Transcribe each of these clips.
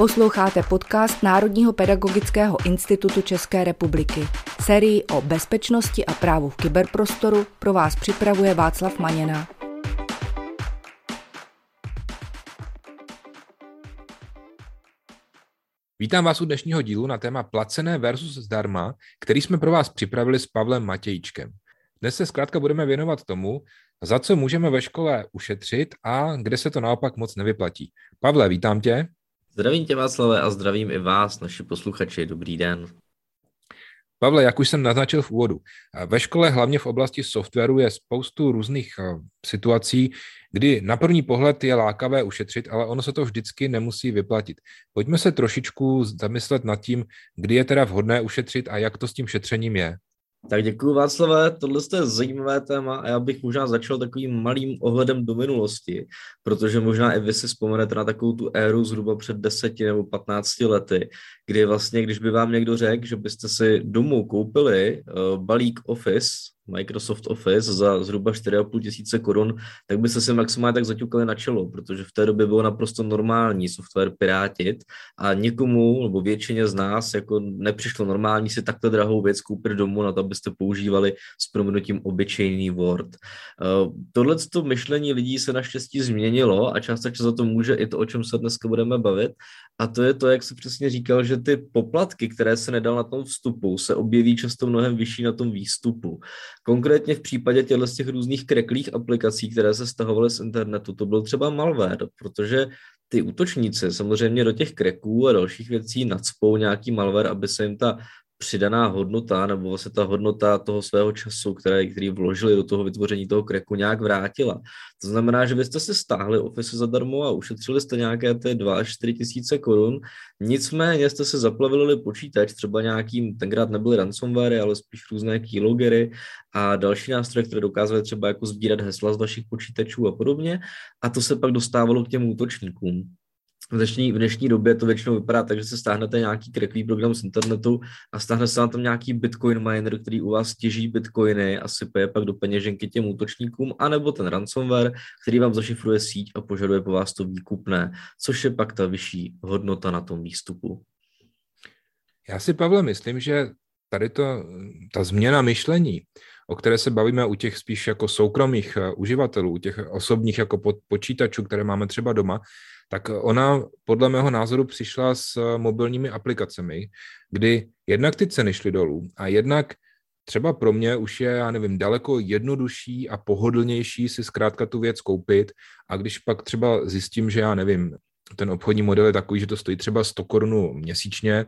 Posloucháte podcast Národního pedagogického institutu České republiky. Sérii o bezpečnosti a právu v kyberprostoru pro vás připravuje Václav Maněna. Vítám vás u dnešního dílu na téma placené versus zdarma, který jsme pro vás připravili s Pavlem Matějčkem. Dnes se zkrátka budeme věnovat tomu, za co můžeme ve škole ušetřit a kde se to naopak moc nevyplatí. Pavle, vítám tě. Zdravím tě Václave a zdravím i vás, naši posluchači. Dobrý den. Pavle, jak už jsem naznačil v úvodu, ve škole hlavně v oblasti softwaru je spoustu různých eh, situací, kdy na první pohled je lákavé ušetřit, ale ono se to vždycky nemusí vyplatit. Pojďme se trošičku zamyslet nad tím, kdy je teda vhodné ušetřit a jak to s tím šetřením je. Tak děkuji Václavé, tohle je zajímavé téma a já bych možná začal takovým malým ohledem do minulosti, protože možná i vy si vzpomenete na takovou tu éru zhruba před 10 nebo 15 lety, kdy vlastně, když by vám někdo řekl, že byste si domů koupili uh, balík Office, Microsoft Office za zhruba 4,5 tisíce korun, tak byste si maximálně tak zaťukali na čelo, protože v té době bylo naprosto normální software pirátit a nikomu nebo většině z nás jako nepřišlo normální si takto drahou věc koupit domů na to, abyste používali s proměnutím obyčejný Word. Uh, Tohle myšlení lidí se naštěstí změnilo a částečně za to může i to, o čem se dneska budeme bavit a to je to, jak se přesně říkal, že ty poplatky, které se nedal na tom vstupu, se objeví často mnohem vyšší na tom výstupu. Konkrétně v případě těchto z těch různých kreklých aplikací, které se stahovaly z internetu, to byl třeba malware, protože ty útočníci samozřejmě do těch kreků a dalších věcí nadspou nějaký malware, aby se jim ta přidaná hodnota nebo vlastně ta hodnota toho svého času, které, který vložili do toho vytvoření toho kreku, nějak vrátila. To znamená, že vy jste si stáhli Office zadarmo a ušetřili jste nějaké ty 2 až 4 tisíce korun, nicméně jste se zaplavili počítač, třeba nějakým, tenkrát nebyly ransomware, ale spíš různé keylogery a další nástroje, které dokázaly třeba jako sbírat hesla z vašich počítačů a podobně. A to se pak dostávalo k těm útočníkům v dnešní, v dnešní době to většinou vypadá tak, že se stáhnete nějaký kreklý program z internetu a stáhne se vám tam nějaký bitcoin miner, který u vás těží bitcoiny a sype je pak do peněženky těm útočníkům, anebo ten ransomware, který vám zašifruje síť a požaduje po vás to výkupné, což je pak ta vyšší hodnota na tom výstupu. Já si, Pavle, myslím, že tady to, ta změna myšlení, o které se bavíme u těch spíš jako soukromých eh, uživatelů, u těch osobních jako počítačů, které máme třeba doma, tak ona podle mého názoru přišla s mobilními aplikacemi, kdy jednak ty ceny šly dolů a jednak třeba pro mě už je, já nevím, daleko jednodušší a pohodlnější si zkrátka tu věc koupit. A když pak třeba zjistím, že já nevím, ten obchodní model je takový, že to stojí třeba 100 korun měsíčně,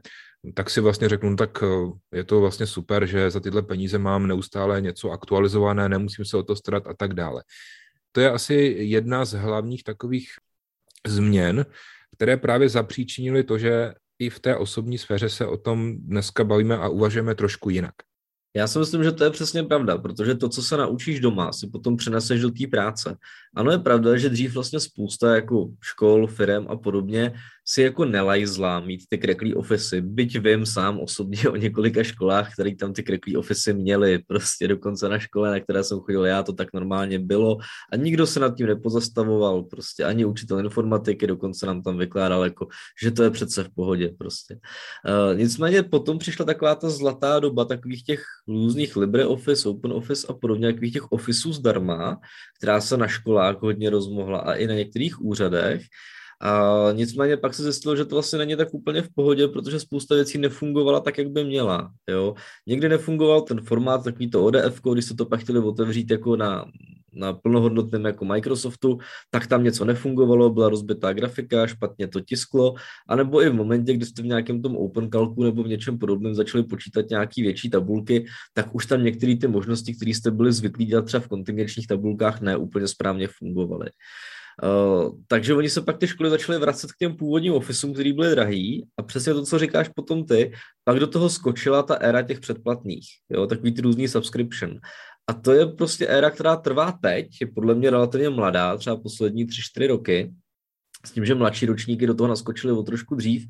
tak si vlastně řeknu, no tak eh, je to vlastně super, že za tyhle peníze mám neustále něco aktualizované, nemusím se o to starat a tak dále. To je asi jedna z hlavních takových změn, které právě zapříčinily to, že i v té osobní sféře se o tom dneska bavíme a uvažujeme trošku jinak. Já si myslím, že to je přesně pravda, protože to, co se naučíš doma, si potom přeneseš do té práce. Ano, je pravda, že dřív vlastně spousta jako škol, firm a podobně si jako nelajzla mít ty kreklý ofisy, byť vím sám osobně o několika školách, které tam ty kreklý ofisy měly, prostě dokonce na škole, na které jsem chodil já, to tak normálně bylo a nikdo se nad tím nepozastavoval, prostě ani učitel informatiky dokonce nám tam vykládal, jako, že to je přece v pohodě prostě. Uh, nicméně potom přišla taková ta zlatá doba takových těch různých LibreOffice, OpenOffice a podobně, takových těch ofisů zdarma, která se na školách hodně rozmohla a i na některých úřadech, a nicméně pak se zjistilo, že to vlastně není tak úplně v pohodě, protože spousta věcí nefungovala tak, jak by měla. Jo? Někdy nefungoval ten formát, takový to ODF, když se to pak chtěli otevřít jako na, na plnohodnotném jako Microsoftu, tak tam něco nefungovalo, byla rozbitá grafika, špatně to tisklo, anebo i v momentě, kdy jste v nějakém tom Open Calcu nebo v něčem podobném začali počítat nějaký větší tabulky, tak už tam některé ty možnosti, které jste byli zvyklí dělat třeba v kontingenčních tabulkách, ne úplně správně fungovaly. Uh, takže oni se pak ty školy začaly vracet k těm původním ofisům, který byly drahý a přesně to, co říkáš potom ty, pak do toho skočila ta éra těch předplatných, jo, takový ty různý subscription. A to je prostě éra, která trvá teď, je podle mě relativně mladá, třeba poslední 3-4 roky, s tím, že mladší ročníky do toho naskočili o trošku dřív.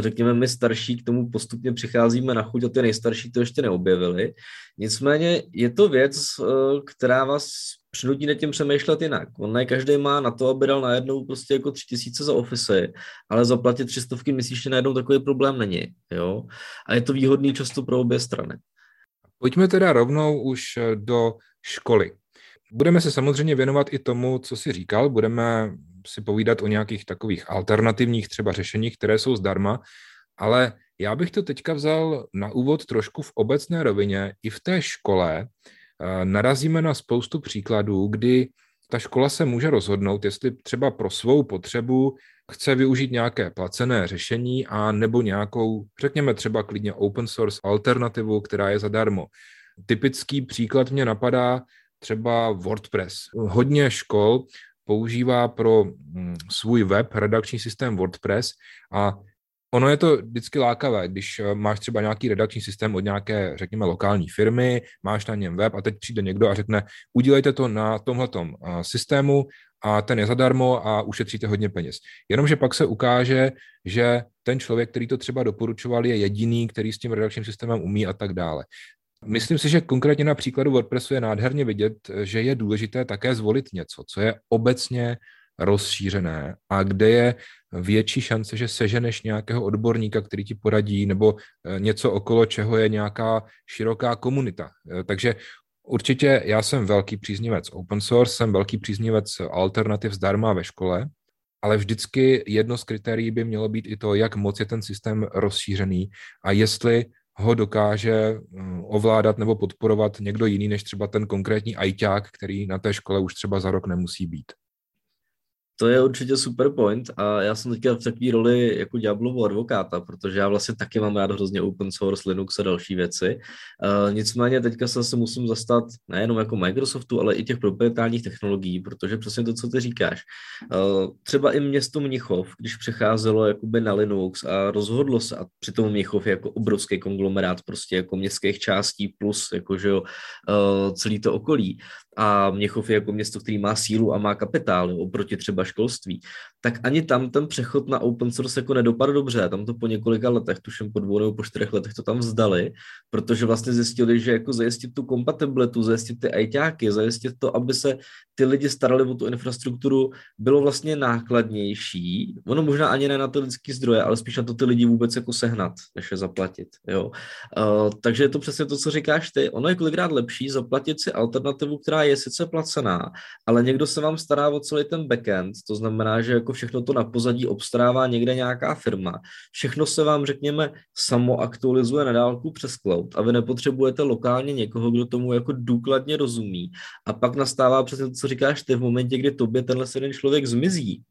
Řekněme, my starší k tomu postupně přicházíme na chuť a ty nejstarší to ještě neobjevili. Nicméně je to věc, eh, která vás přinutí nad tím přemýšlet jinak. On ne každý má na to, aby dal najednou prostě jako tři tisíce za ofisy, ale zaplatit tři stovky měsíčně najednou takový problém není. Jo? A je to výhodný často pro obě strany. Pojďme teda rovnou už do školy. Budeme se samozřejmě věnovat i tomu, co si říkal, budeme si povídat o nějakých takových alternativních třeba řešeních, které jsou zdarma, ale já bych to teďka vzal na úvod trošku v obecné rovině. I v té škole eh, narazíme na spoustu příkladů, kdy ta škola se může rozhodnout, jestli třeba pro svou potřebu chce využít nějaké placené řešení a nebo nějakou, řekněme třeba klidně open source alternativu, která je zadarmo. Typický příklad mě napadá třeba WordPress. Hodně škol používá pro mm, svůj web redakční systém WordPress a Ono je to vždycky lákavé, když eh, máš třeba nějaký redakční systém od nějaké, řekněme, lokální firmy, máš na něm web a teď přijde někdo a řekne, udělejte to na tomhletom eh, systému a ten je zadarmo a ušetříte hodně peněz. Jenomže pak se ukáže, že ten člověk, který to třeba doporučoval, je jediný, který s tím redakčním systémem umí a tak dále. Myslím si, že konkrétně na příkladu WordPressu je nádherně vidět, že je důležité také zvolit něco, co je obecně rozšířené a kde je větší šance, že seženeš nějakého odborníka, který ti poradí, nebo eh, něco okolo čeho je nějaká široká komunita. Eh, takže určitě já jsem velký příznivec open source, jsem velký příznivec alternativ zdarma ve škole, ale vždycky jedno z kritérií by mělo být i to, jak moc je ten systém rozšířený a jestli ho dokáže eh, ovládat nebo podporovat někdo jiný než třeba ten konkrétní ajťák, který na té škole už třeba za rok nemusí být. To je určitě super point a já jsem teďka v takové roli jako ďáblovo advokáta, protože já vlastně taky mám rád hrozně open source, Linux a další věci. Uh, nicméně teďka se zase musím zastat nejenom jako Microsoftu, ale i těch proprietárních technologií, protože přesně to, co ty říkáš. Uh, třeba i město Mnichov, když přecházelo jakoby na Linux a rozhodlo se, a přitom Mnichov je jako obrovský konglomerát prostě jako městských částí plus jako, že jo, uh, celý to okolí, a Měchov je jako město, který má sílu a má kapitál, jo, oproti třeba školství, tak ani tam ten přechod na open source jako nedopadl dobře. Tam to po několika letech, tuším po dvou nebo po čtyřech letech to tam vzdali, protože vlastně zjistili, že jako zajistit tu kompatibilitu, zajistit ty ajťáky, zajistit to, aby se ty lidi starali o tu infrastrukturu, bylo vlastně nákladnější. Ono možná ani ne na ty lidské zdroje, ale spíš na to ty lidi vůbec jako sehnat, než je zaplatit. Jo. Uh, takže je to přesně to, co říkáš ty. Ono je kolikrát lepší zaplatit si alternativu, která je sice placená, ale někdo se vám stará o celý ten backend, to znamená, že jako všechno to na pozadí obstarává někde nějaká firma. Všechno se vám, řekněme, samo aktualizuje na dálku přes cloud a vy nepotřebujete lokálně někoho, kdo tomu jako důkladně rozumí. A pak nastává přesně to, co říkáš ty, v momentě, kdy tobě tenhle jeden člověk zmizí,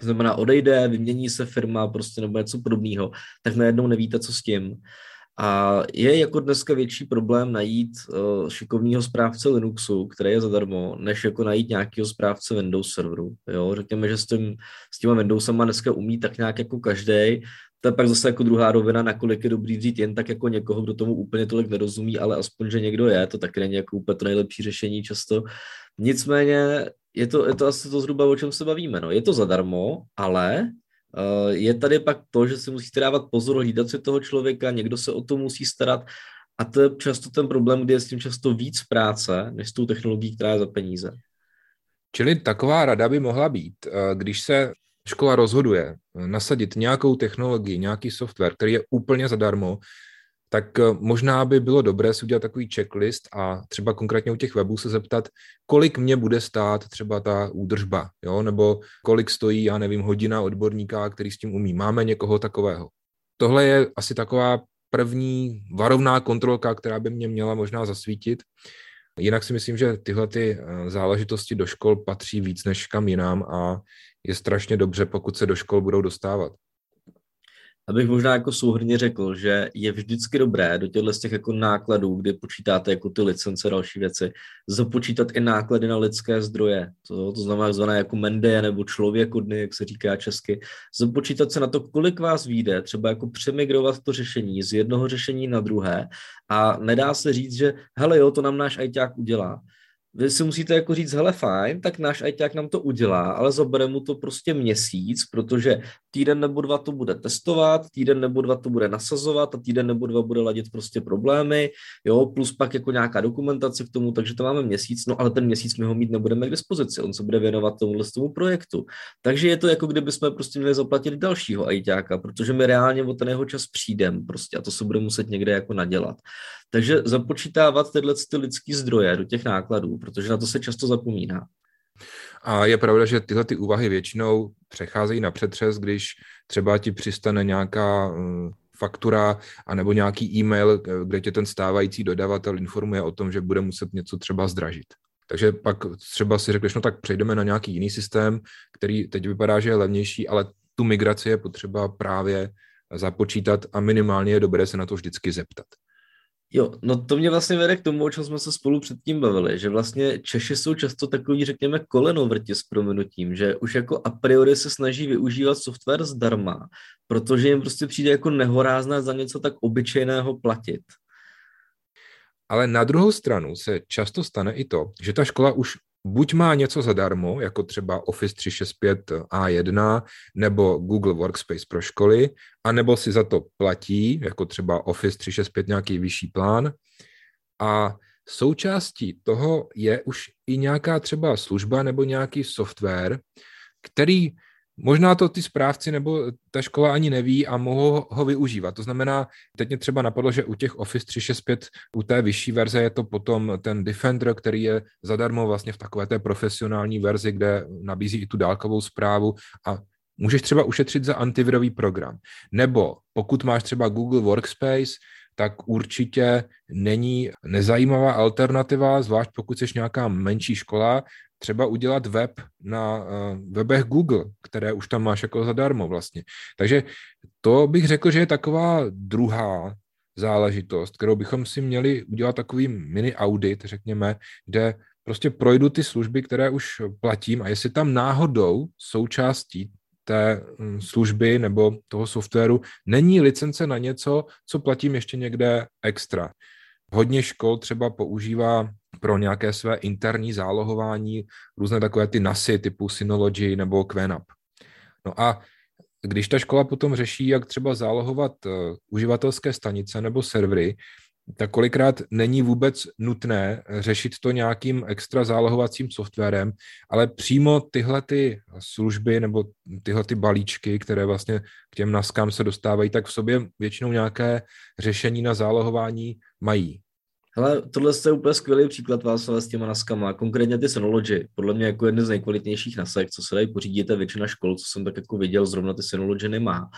to znamená odejde, vymění se firma prostě nebo něco podobného, tak najednou nevíte, co s tím. A je jako dneska větší problém najít uh, šikovného správce Linuxu, který je zadarmo, než jako najít nějakého správce Windows serveru. Jo? Řekněme, že s, tím, s těma Windowsama dneska umí tak nějak jako každý. To je pak zase jako druhá rovina, nakolik je dobrý vzít jen tak jako někoho, kdo tomu úplně tolik nerozumí, ale aspoň, že někdo je, to taky není jako úplně to nejlepší řešení často. Nicméně je to, je to asi to zhruba, o čem se bavíme. No. Je to zadarmo, ale je tady pak to, že si musíte dávat pozor, hlídat si toho člověka, někdo se o to musí starat a to je často ten problém, kdy je s tím často víc práce, než s tou technologií, která je za peníze. Čili taková rada by mohla být, eh, když se škola rozhoduje nasadit nějakou technologii, nějaký software, který je úplně zadarmo, tak eh, možná by bylo dobré si udělat takový checklist a třeba konkrétně u těch webů se zeptat, kolik mě bude stát třeba ta údržba, jo? nebo kolik stojí, já nevím, hodina odborníka, který s tím umí. Máme někoho takového. Tohle je asi taková první varovná kontrolka, která by mě měla možná zasvítit. Jinak si myslím, že tyhle ty eh, záležitosti do škol patří víc než kam jinam a je strašně dobře, pokud se do škol budou dostávat abych možná jako souhrně řekl, že je vždycky dobré do těchto z těch jako nákladů, kdy počítáte jako ty licence a další věci, započítat i náklady na lidské zdroje. To, to znamená zvané jako mende nebo dny, jak se říká česky. Započítat se na to, kolik vás vyjde, třeba jako přemigrovat to řešení z jednoho řešení na druhé a nedá se říct, že hele jo, to nám náš ajťák udělá vy si musíte jako říct, hele fajn, tak náš ajťák nám to udělá, ale zabere mu to prostě měsíc, protože týden nebo dva to bude testovat, týden nebo dva to bude nasazovat a týden nebo dva bude ladit prostě problémy, jo, plus pak jako nějaká dokumentace k tomu, takže to máme měsíc, no ale ten měsíc my ho mít nebudeme k dispozici, on se bude věnovat tomuhle tomu projektu. Takže je to jako kdyby jsme prostě měli zaplatit dalšího ajťáka, protože my reálně o ten jeho čas přijdem prostě a to se bude muset někde jako nadělat. Takže započítávat tyhle ty lidský zdroje do těch nákladů, protože na to se často zapomíná. A je pravda, že tyhle ty úvahy většinou přecházejí na přetřes, když třeba ti přistane nějaká hm, faktura anebo nějaký e-mail, kde tě ten stávající dodavatel informuje o tom, že bude muset něco třeba zdražit. Takže pak třeba si řekneš, no tak přejdeme na nějaký jiný systém, který teď vypadá, že je levnější, ale tu migraci je potřeba právě započítat a minimálně je dobré se na to vždycky zeptat. Jo, no to mě vlastně vede k tomu, o čem jsme se spolu předtím bavili, že vlastně Češi jsou často takový, řekněme, kolenovrti s proměnutím, že už jako a priori se snaží využívat software zdarma, protože jim prostě přijde jako nehorázné za něco tak obyčejného platit. Ale na druhou stranu se často stane i to, že ta škola už buď má něco zadarmo, jako třeba Office 365 A1 nebo Google Workspace pro školy, anebo si za to platí, jako třeba Office 365 nějaký vyšší plán. A součástí toho je už i nějaká třeba služba nebo nějaký software, který Možná to ty správci nebo ta škola ani neví a mohou ho využívat. To znamená, teď mě třeba napadlo, že u těch Office 365, u té vyšší verze je to potom ten Defender, který je zadarmo vlastně v takové té profesionální verzi, kde nabízí i tu dálkovou zprávu a můžeš třeba ušetřit za antivirový program. Nebo pokud máš třeba Google Workspace, tak určitě není nezajímavá alternativa, zvlášť pokud jsi nějaká menší škola, třeba udělat web na uh, webech Google, které už tam máš jako zadarmo vlastně. Takže to bych řekl, že je taková druhá záležitost, kterou bychom si měli udělat takový mini audit, řekněme, kde prostě projdu ty služby, které už platím a jestli tam náhodou součástí té hm, služby nebo toho softwaru není licence na něco, co platím ještě někde extra. Hodně škol třeba používá pro nějaké své interní zálohování různé takové ty NASy typu Synology nebo QNAP. No a když ta škola potom řeší, jak třeba zálohovat uh, uživatelské stanice nebo servery, tak kolikrát není vůbec nutné řešit to nějakým extra zálohovacím softwarem, ale přímo tyhle ty služby nebo tyhle ty balíčky, které vlastně k těm naskám se dostávají, tak v sobě většinou nějaké řešení na zálohování mají. Hele, tohle je úplně skvělý příklad vás s těma naskama, konkrétně ty Synology, podle mě jako jeden z nejkvalitnějších nasek, co se dají pořídit, a většina škol, co jsem tak jako viděl, zrovna ty Synology nemá.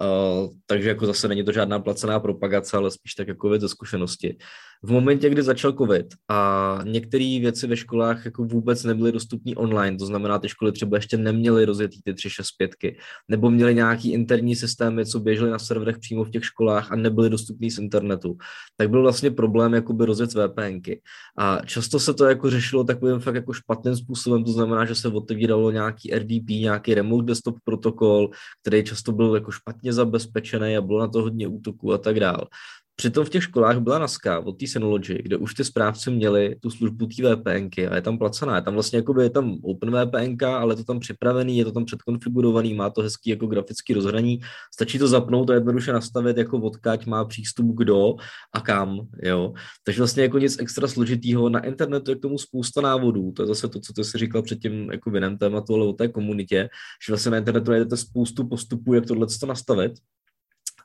Uh, takže jako zase není to žádná placená propagace, ale spíš tak jako věc ze zkušenosti v momentě, kdy začal covid a některé věci ve školách jako vůbec nebyly dostupné online, to znamená, ty školy třeba ještě neměly rozjetý ty 365, nebo měly nějaký interní systémy, co běžely na serverech přímo v těch školách a nebyly dostupné z internetu, tak byl vlastně problém jakoby rozjet VPNky. A často se to jako řešilo takovým fakt jako špatným způsobem, to znamená, že se otevíralo nějaký RDP, nějaký remote desktop protokol, který často byl jako špatně zabezpečený a bylo na to hodně útoků a tak dále. Přitom v těch školách byla NASCA od té Synology, kde už ty správci měli tu službu té VPNky a je tam placená. Je tam vlastně jako je tam Open VPN, ale je to tam připravený, je to tam předkonfigurovaný, má to hezký jako grafický rozhraní. Stačí to zapnout a jednoduše nastavit, jako odkaď má přístup kdo a kam. Jo. Takže vlastně jako nic extra složitýho. Na internetu je k tomu spousta návodů. To je zase to, co ty jsi říkal předtím jako v jiném tématu, ale o té komunitě, že vlastně na internetu najdete spoustu postupů, jak tohle nastavit.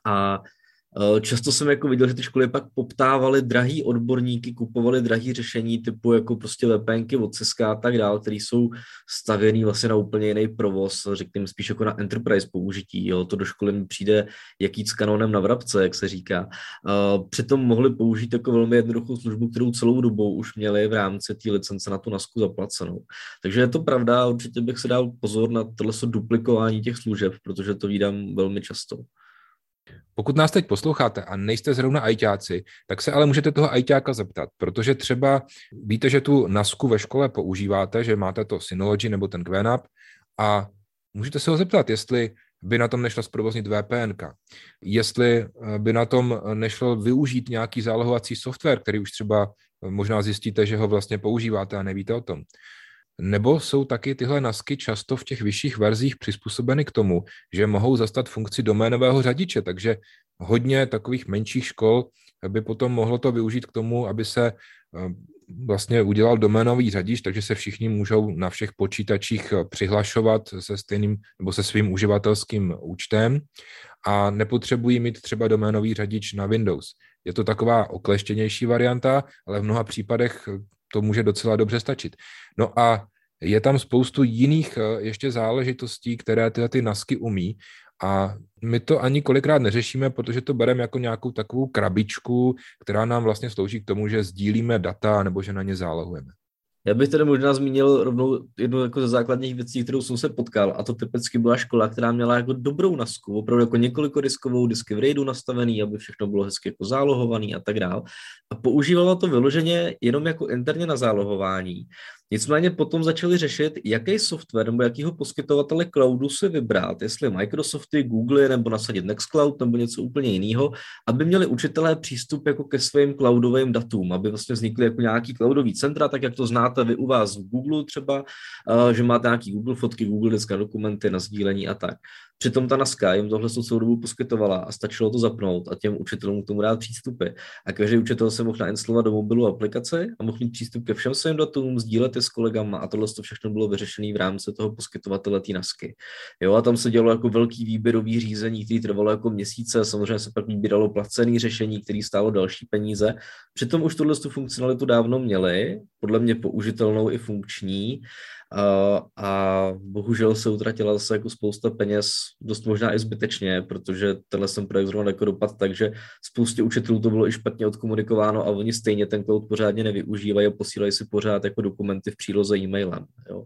A často jsem jako viděl, že ty školy pak poptávaly drahý odborníky, kupovali drahý řešení typu jako prostě VPNky od Cisco a tak dál, které jsou stavěný vlastně na úplně jiný provoz, řekněme spíš jako na enterprise použití. Jo. To do školy mi přijde jak jít s kanonem na vrabce, jak se říká. Eh, přitom mohli použít jako velmi jednoduchou službu, kterou celou dobu už měli v rámci té licence na tu nasku zaplacenou. Takže je to pravda, určitě bych se dal pozor na tohle duplikování těch služeb, protože to vídám velmi často. Pokud nás teď posloucháte a nejste zrovna ajťáci, tak se ale můžete toho ajťáka zeptat, protože třeba víte, že tu NASku ve škole používáte, že máte to Synology nebo ten QNAP a můžete se ho zeptat, jestli by na tom nešlo zprovoznit VPN, jestli by na tom nešlo využít nějaký zálohovací software, který už třeba možná zjistíte, že ho vlastně používáte a nevíte o tom. Nebo jsou taky tyhle nasky často v těch vyšších verzích přizpůsobeny k tomu, že mohou zastat funkci doménového řadiče, takže hodně takových menších škol by potom mohlo to využít k tomu, aby se eh, vlastně udělal doménový řadič, takže se všichni můžou na všech počítačích eh, přihlašovat se stejným nebo se svým uživatelským účtem a nepotřebují mít třeba doménový řadič na Windows. Je to taková okleštěnější varianta, ale v mnoha případech to může docela dobře stačit. No a je tam spoustu jiných eh, ještě záležitostí, které tyhle ty nasky umí a my to ani kolikrát neřešíme, protože to bereme jako nějakou takovou krabičku, která nám vlastně slouží k tomu, že sdílíme data nebo že na ně zálohujeme. Já bych tady možná zmínil rovnou jednu jako ze základních věcí, kterou jsem se potkal, a to typicky byla škola, která měla jako dobrou nasku, opravdu jako několikodiskové disky v RAIDu nastavený, aby všechno bylo hezky jako zálohovaný a tak dál. A používalo to vyloženě jenom jako interně na zálohování. Nicméně potom začali řešit, jaký software nebo jakýho poskytovatele cloudu si vybrat, jestli Microsofty, Google nebo nasadit Nextcloud nebo něco úplně jiného, aby měli učitelé přístup jako ke svým cloudovým datům, aby vlastně vznikly jako nějaký cloudový centra, tak jak to znáte vy u vás v Google třeba, eh, že máte nějaký Google fotky, Google dneska dokumenty na sdílení a tak. Přitom ta NASCA jim tohle celou dobu poskytovala a stačilo to zapnout a těm učitelům k tomu dát přístupy. A každý učitel se mohl nainstalovat do mobilu aplikace a mohl mít přístup ke všem svým datům, sdílet je s kolegama a tohle to všechno bylo vyřešené v rámci toho poskytovatele té NASCY. Jo, a tam se dělalo jako velký výběrový řízení, který trvalo jako měsíce, samozřejmě se pak vybíralo placený řešení, který stálo další peníze. Přitom už tuhle tu funkcionalitu dávno měli, podle mě použitelnou i funkční a, bohužel se utratila zase jako spousta peněz, dost možná i zbytečně, protože tenhle jsem projekt zrovna jako dopad, takže spoustě učitelů to bylo i špatně odkomunikováno a oni stejně ten cloud pořádně nevyužívají a posílají si pořád jako dokumenty v příloze e-mailem. Jo.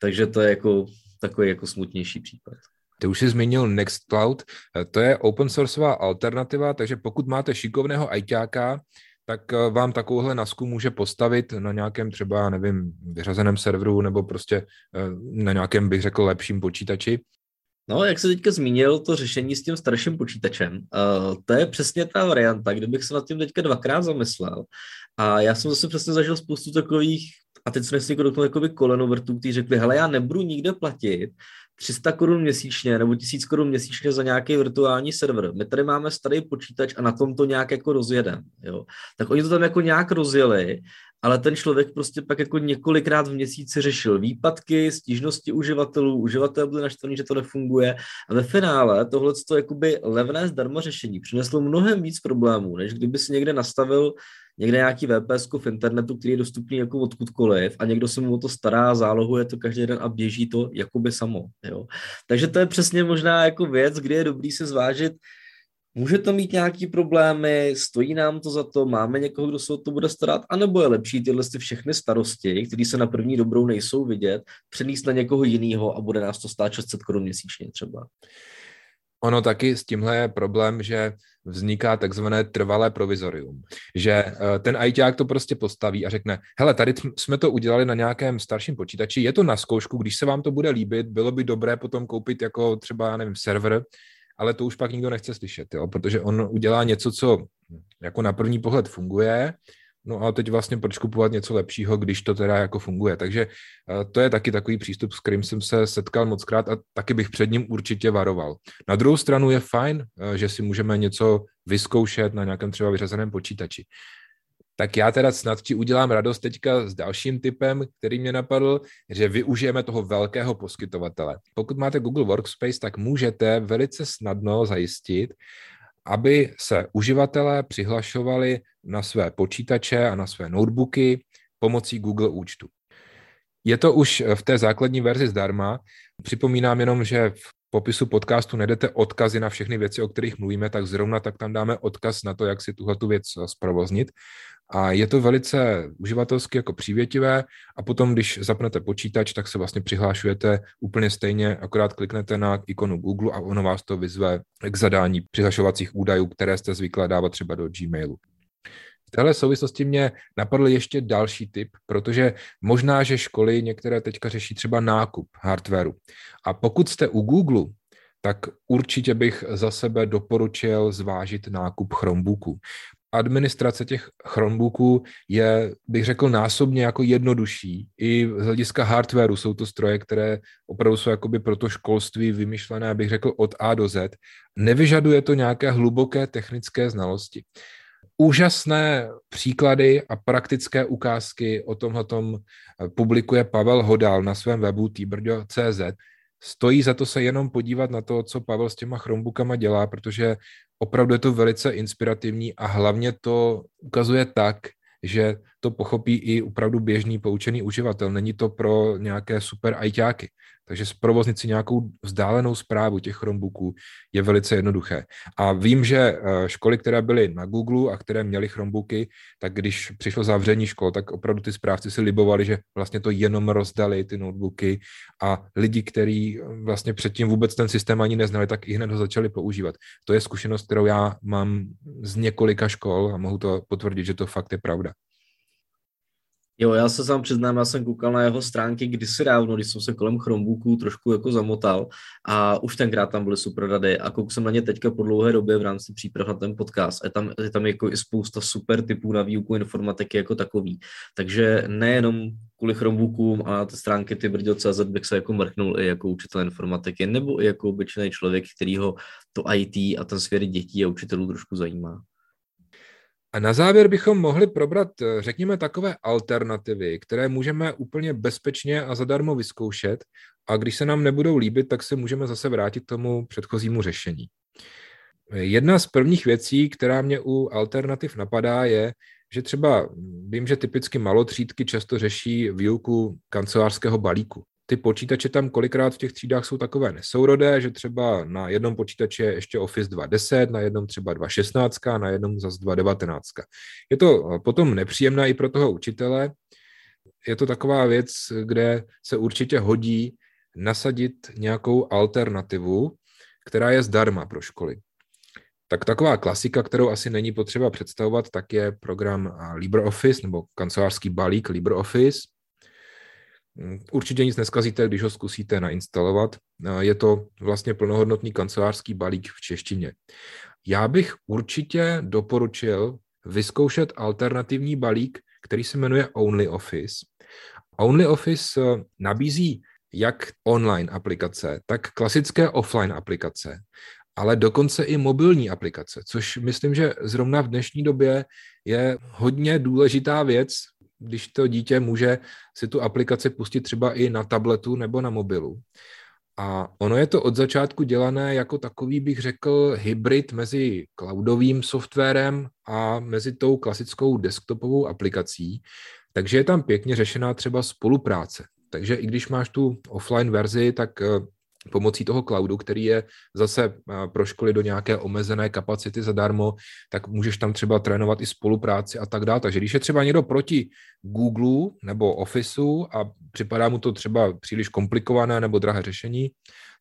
Takže to je jako takový jako smutnější případ. Ty už jsi zmínil Nextcloud, to je open sourceová alternativa, takže pokud máte šikovného ajťáka, tak eh, vám takovouhle nasku může postavit na nějakém třeba, nevím, vyřazeném serveru nebo prostě eh, na nějakém, bych řekl, lepším počítači. No, jak se teďka zmínil, to řešení s tím starším počítačem, uh, to je přesně ta varianta, kdybych se nad tím teďka dvakrát zamyslel. A já jsem zase přesně zažil spoustu takových, a teď se nechci jako dotknout jakoby kolenovrtů, kteří řekli, hele, já nebudu nikde platit, 300 korun měsíčně nebo 1000 korun měsíčně za nějaký virtuální server. My tady máme starý počítač a na tom to nějak jako rozjedem. Jo. Tak oni to tam jako nějak rozjeli, ale ten člověk prostě pak jako několikrát v měsíci řešil výpadky, stížnosti uživatelů, uživatel byli naštvaný, že to nefunguje a ve finále tohle to jakoby levné zdarma řešení přineslo mnohem víc problémů, než kdyby si někde nastavil někde nějaký VPS v internetu, který je dostupný jako odkudkoliv a někdo se mu o to stará, zálohuje to každý den a běží to jakoby samo. Jo. Takže to je přesně možná jako věc, kdy je dobrý se zvážit, Může to mít nějaký problémy, stojí nám to za to, máme někoho, kdo se o to bude starat, anebo je lepší tyhle ty všechny starosti, které se na první dobrou nejsou vidět, přenést na někoho jiného a bude nás to stát 600 korun měsíčně třeba. Ono taky s tímhle je problém, že vzniká takzvané trvalé provizorium. Že eh, ten ajťák to prostě postaví a řekne, hele, tady jsme to udělali na nějakém starším počítači, je to na zkoušku, když se vám to bude líbit, bylo by dobré potom koupit jako třeba, já nevím, server, ale to už pak nikdo nechce slyšet, jo? protože on udělá něco, co jako na první pohled funguje, No a teď vlastně proč kupovat něco lepšího, když to teda jako funguje. Takže eh, to je taky takový přístup, s kterým jsem se setkal moc krát a taky bych před ním určitě varoval. Na druhou stranu je fajn, eh, že si můžeme něco vyzkoušet na nějakém třeba vyřazeném počítači. Tak já teda snad ti udělám radost teďka s dalším typem, který mě napadl, že využijeme toho velkého poskytovatele. Pokud máte Google Workspace, tak můžete velice snadno zajistit, aby se uživatelé přihlašovali na své počítače a na své notebooky pomocí Google účtu. Je to už v té základní verzi zdarma. Připomínám jenom, že v popisu podcastu najdete odkazy na všechny věci, o kterých mluvíme, tak zrovna tak tam dáme odkaz na to, jak si tuhle věc zprovoznit. A je to velice uživatelsky jako přívětivé a potom, když zapnete počítač, tak se vlastně přihlášujete úplně stejně, akorát kliknete na ikonu Google a ono vás to vyzve k zadání přihlašovacích údajů, které jste zvyklé dávat třeba do Gmailu. V téhle souvislosti mě napadl ještě další tip, protože možná, že školy některé teďka řeší třeba nákup hardwareu. A pokud jste u Google, tak určitě bych za sebe doporučil zvážit nákup Chromebooku, administrace těch Chromebooků je, bych řekl, násobně jako jednodušší. I z hlediska hardwareu jsou to stroje, které opravdu jsou jakoby pro to školství vymyšlené, bych řekl, od A do Z. Nevyžaduje to nějaké hluboké technické znalosti. Úžasné příklady a praktické ukázky o tomhle publikuje Pavel Hodal na svém webu tbrdo.cz. Stojí za to se jenom podívat na to, co Pavel s těma Chromebookama dělá, protože opravdu je to velice inspirativní a hlavně to ukazuje tak, že to pochopí i opravdu běžný poučený uživatel. Není to pro nějaké super ajťáky. Takže zprovoznit si nějakou vzdálenou zprávu těch Chromebooků je velice jednoduché. A vím, že eh, školy, které byly na Google a které měly Chromebooky, tak když přišlo zavření škol, tak opravdu ty správci si libovali, že vlastně to jenom rozdali, ty notebooky a lidi, kteří vlastně předtím vůbec ten systém ani neznali, tak i hned ho začali používat. To je zkušenost, kterou já mám z několika škol a mohu to potvrdit, že to fakt je pravda. Jo, já se sám přiznám, já jsem koukal na jeho stránky kdysi dávno, když jsem se kolem Chromebooku trošku jako zamotal a už tenkrát tam byly super rady a koukal jsem na ně teďka po dlouhé době v rámci příprav na ten podcast. Je tam, je tam jako i spousta super typů na výuku informatiky jako takový. Takže nejenom kvůli Chromebookům a na ty stránky ty brdio.cz bych se jako mrknul i jako učitel informatiky nebo i jako obyčejný člověk, který ho to IT a ten svět dětí a učitelů trošku zajímá. A na závěr bychom mohli probrat, eh, řekněme, takové alternativy, které můžeme úplně bezpečně a zadarmo vyzkoušet a když se nám nebudou líbit, tak se můžeme zase vrátit k tomu předchozímu řešení. Jedna z prvních věcí, která mě u alternativ napadá, je, že třeba vím, že typicky malotřídky často řeší výuku kancelářského balíku ty počítače tam kolikrát v těch třídách jsou takové nesourodé, že třeba na jednom počítači je ještě Office 2.10, na jednom třeba 2.16, na jednom zase 2.19. Je to potom nepříjemné i pro toho učitele. Je to taková věc, kde se určitě hodí nasadit nějakou alternativu, která je zdarma pro školy. Tak taková klasika, kterou asi není potřeba představovat, tak je program LibreOffice nebo kancelářský balík LibreOffice, Určitě nic neskazíte, když ho zkusíte nainstalovat. Je to vlastně plnohodnotný kancelářský balík v češtině. Já bych určitě doporučil vyzkoušet alternativní balík, který se jmenuje OnlyOffice. OnlyOffice eh, nabízí jak online aplikace, tak klasické offline aplikace, ale dokonce i mobilní aplikace, což myslím, že zrovna v dnešní době je hodně důležitá věc, když to dítě může si tu aplikaci pustit třeba i na tabletu nebo na mobilu. A ono je to od začátku dělané jako takový, bych řekl, hybrid mezi cloudovým softwarem a mezi tou klasickou desktopovou aplikací. Takže je tam pěkně řešená třeba spolupráce. Takže i když máš tu offline verzi, tak eh, pomocí toho cloudu, který je zase pro školy do nějaké omezené kapacity zadarmo, tak můžeš tam třeba trénovat i spolupráci a tak dále. Takže když je třeba někdo proti Google nebo Officeu a připadá mu to třeba příliš komplikované nebo drahé řešení,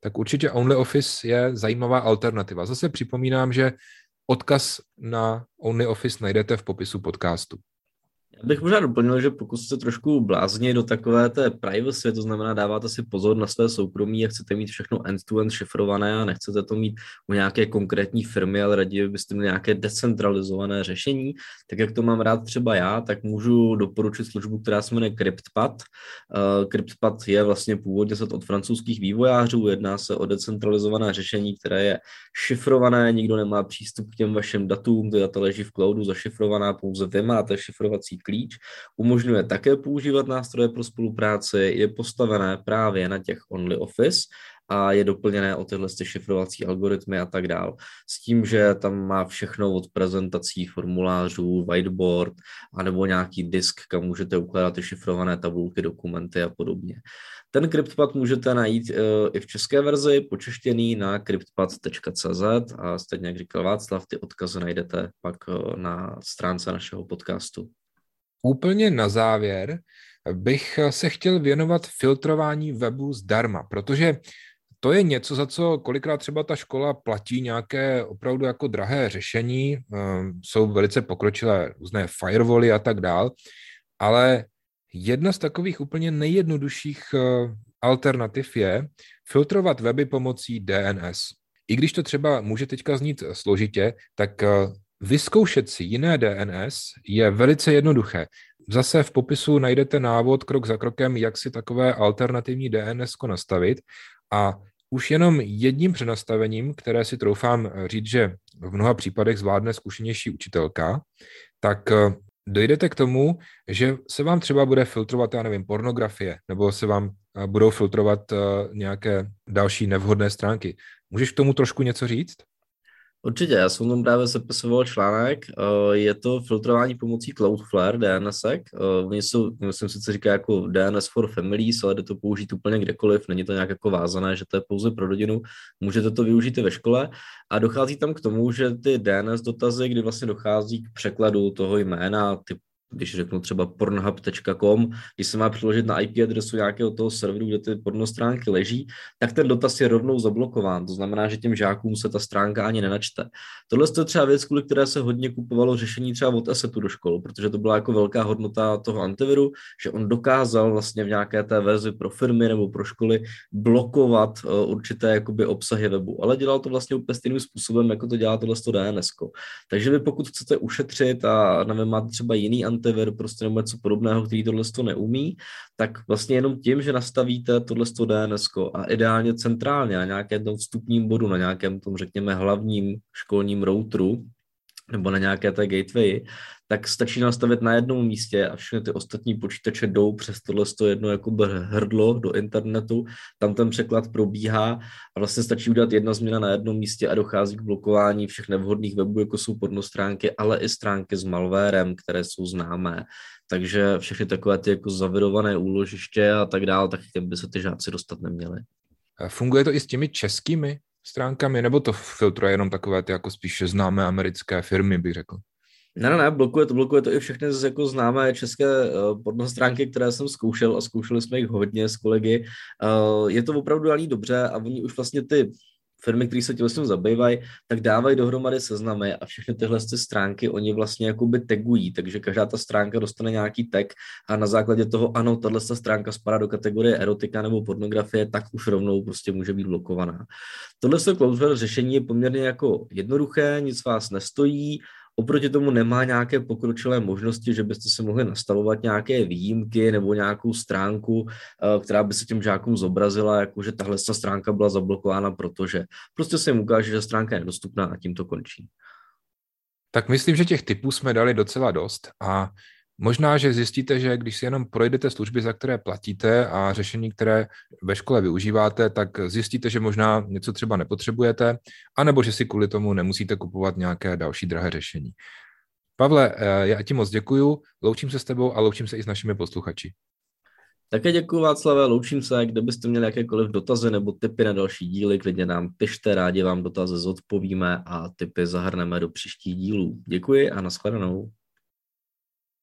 tak určitě OnlyOffice je zajímavá alternativa. Zase připomínám, že odkaz na OnlyOffice najdete v popisu podcastu. Já bych možná doplnil, že pokud jste trošku blázni do takové té privacy, to znamená dáváte si pozor na své soukromí a chcete mít všechno end-to-end šifrované a nechcete to mít u nějaké konkrétní firmy, ale raději byste měli nějaké decentralizované řešení, tak jak to mám rád třeba já, tak můžu doporučit službu, která se jmenuje CryptPad. Uh, CryptPad je vlastně původně set od francouzských vývojářů, jedná se o decentralizované řešení, které je šifrované, nikdo nemá přístup k těm vašim datům, ty data leží v cloudu zašifrovaná, pouze vy máte šifrovací klíč, umožňuje také používat nástroje pro spolupráci, je postavené právě na těch Only Office a je doplněné o tyhle šifrovací algoritmy a tak dál. S tím, že tam má všechno od prezentací, formulářů, whiteboard, anebo nějaký disk, kam můžete ukládat ty šifrované tabulky, dokumenty a podobně. Ten CryptPad můžete najít uh, i v české verzi, počeštěný na cryptpad.cz a stejně jak říkal Václav, ty odkazy najdete pak uh, na stránce našeho podcastu. Úplně na závěr bych se chtěl věnovat filtrování webu zdarma, protože to je něco, za co kolikrát třeba ta škola platí nějaké opravdu jako drahé řešení, ehm, jsou velice pokročilé různé firewally a tak dál, ale jedna z takových úplně nejjednodušších eh, alternativ je filtrovat weby pomocí DNS. I když to třeba může teďka znít složitě, tak eh, vyzkoušet si jiné DNS je velice jednoduché. Zase v popisu najdete návod krok za krokem, jak si takové alternativní DNS nastavit a už jenom jedním přenastavením, které si troufám říct, že v mnoha případech zvládne zkušenější učitelka, tak eh, dojdete k tomu, že se vám třeba bude filtrovat, já nevím, pornografie, nebo se vám eh, budou filtrovat eh, nějaké další nevhodné stránky. Můžeš k tomu trošku něco říct? Určitě, já jsem tam právě sepisoval článek, eh, je to filtrování pomocí Cloudflare DNSek, oni jsou, myslím si, co říká jako DNS for families, ale jde to použít úplně kdekoliv, není to nějak jako vázané, že to je pouze pro rodinu, můžete to využít i ve škole. A dochází tam k tomu, že ty DNS dotazy, kdy vlastně dochází k překladu toho jména, typ když řeknu třeba pornhub.com, když se má přiložit na IP adresu nějakého toho serveru, kde ty pornostránky leží, tak ten dotaz je rovnou zablokován. To znamená, že těm žákům se ta stránka ani nenačte. Tohle je třeba věc, kvůli které se hodně kupovalo řešení třeba od Assetu do škol, protože to byla jako velká hodnota toho antiviru, že on dokázal vlastně v nějaké té verzi pro firmy nebo pro školy blokovat uh, určité jakoby obsahy webu, ale dělal to vlastně úplně stejným způsobem, jako to dělá tohle DNS. Takže vy pokud chcete ušetřit a nevím, máte třeba jiný antivir prostě nebo něco podobného, který tohle to neumí, tak vlastně jenom tím, že nastavíte tohle DNS a ideálně centrálně na nějakém tom vstupním bodu, na nějakém tom, řekněme, hlavním školním routeru, nebo na nějaké té gateway, tak stačí nastavit na jednom místě a všechny ty ostatní počítače jdou přes tohle jedno jako hrdlo do internetu, tam ten překlad probíhá a vlastně stačí udělat jedna změna na jednom místě a dochází k blokování všech nevhodných webů, jako jsou pornostránky, ale i stránky s malvérem, které jsou známé. Takže všechny takové ty jako zavirované úložiště a tak dále, tak těm by se ty žáci dostat neměli. Funguje to i s těmi českými stránkami, nebo to filtruje jenom takové ty jako spíše známé americké firmy, bych řekl? Ne, ne, ne, blokuje to, blokuje to i všechny jako známé české uh, pornostránky, které jsem zkoušel a zkoušeli jsme jich hodně s kolegy. Uh, je to opravdu dělaný dobře a oni už vlastně ty firmy, které se tím zabývají, tak dávají dohromady seznamy a všechny tyhle ty stránky oni vlastně jakoby tagují, takže každá ta stránka dostane nějaký tag a na základě toho, ano, tahle stránka spadá do kategorie erotika nebo pornografie, tak už rovnou prostě může být blokovaná. Tohle Cloudflare řešení je poměrně jako jednoduché, nic vás nestojí, Oproti tomu nemá nějaké pokročilé možnosti, že byste si mohli nastavovat nějaké výjimky nebo nějakou stránku, eh, která by se těm žákům zobrazila, jako že tahle stránka byla zablokována, protože prostě se jim ukáže, že stránka je nedostupná a tím to končí. Tak myslím, že těch typů jsme dali docela dost a Možná, že zjistíte, že když si jenom projdete služby, za které platíte a řešení, které ve škole využíváte, tak zjistíte, že možná něco třeba nepotřebujete, anebo že si kvůli tomu nemusíte kupovat nějaké další drahé řešení. Pavle, eh, já ti moc děkuju, loučím se s tebou a loučím se i s našimi posluchači. Také děkuji Václave, loučím se, kdybyste měli jakékoliv dotazy nebo tipy na další díly, klidně nám pište, rádi vám dotazy zodpovíme a tipy zahrneme do příštích dílů. Děkuji a nashledanou.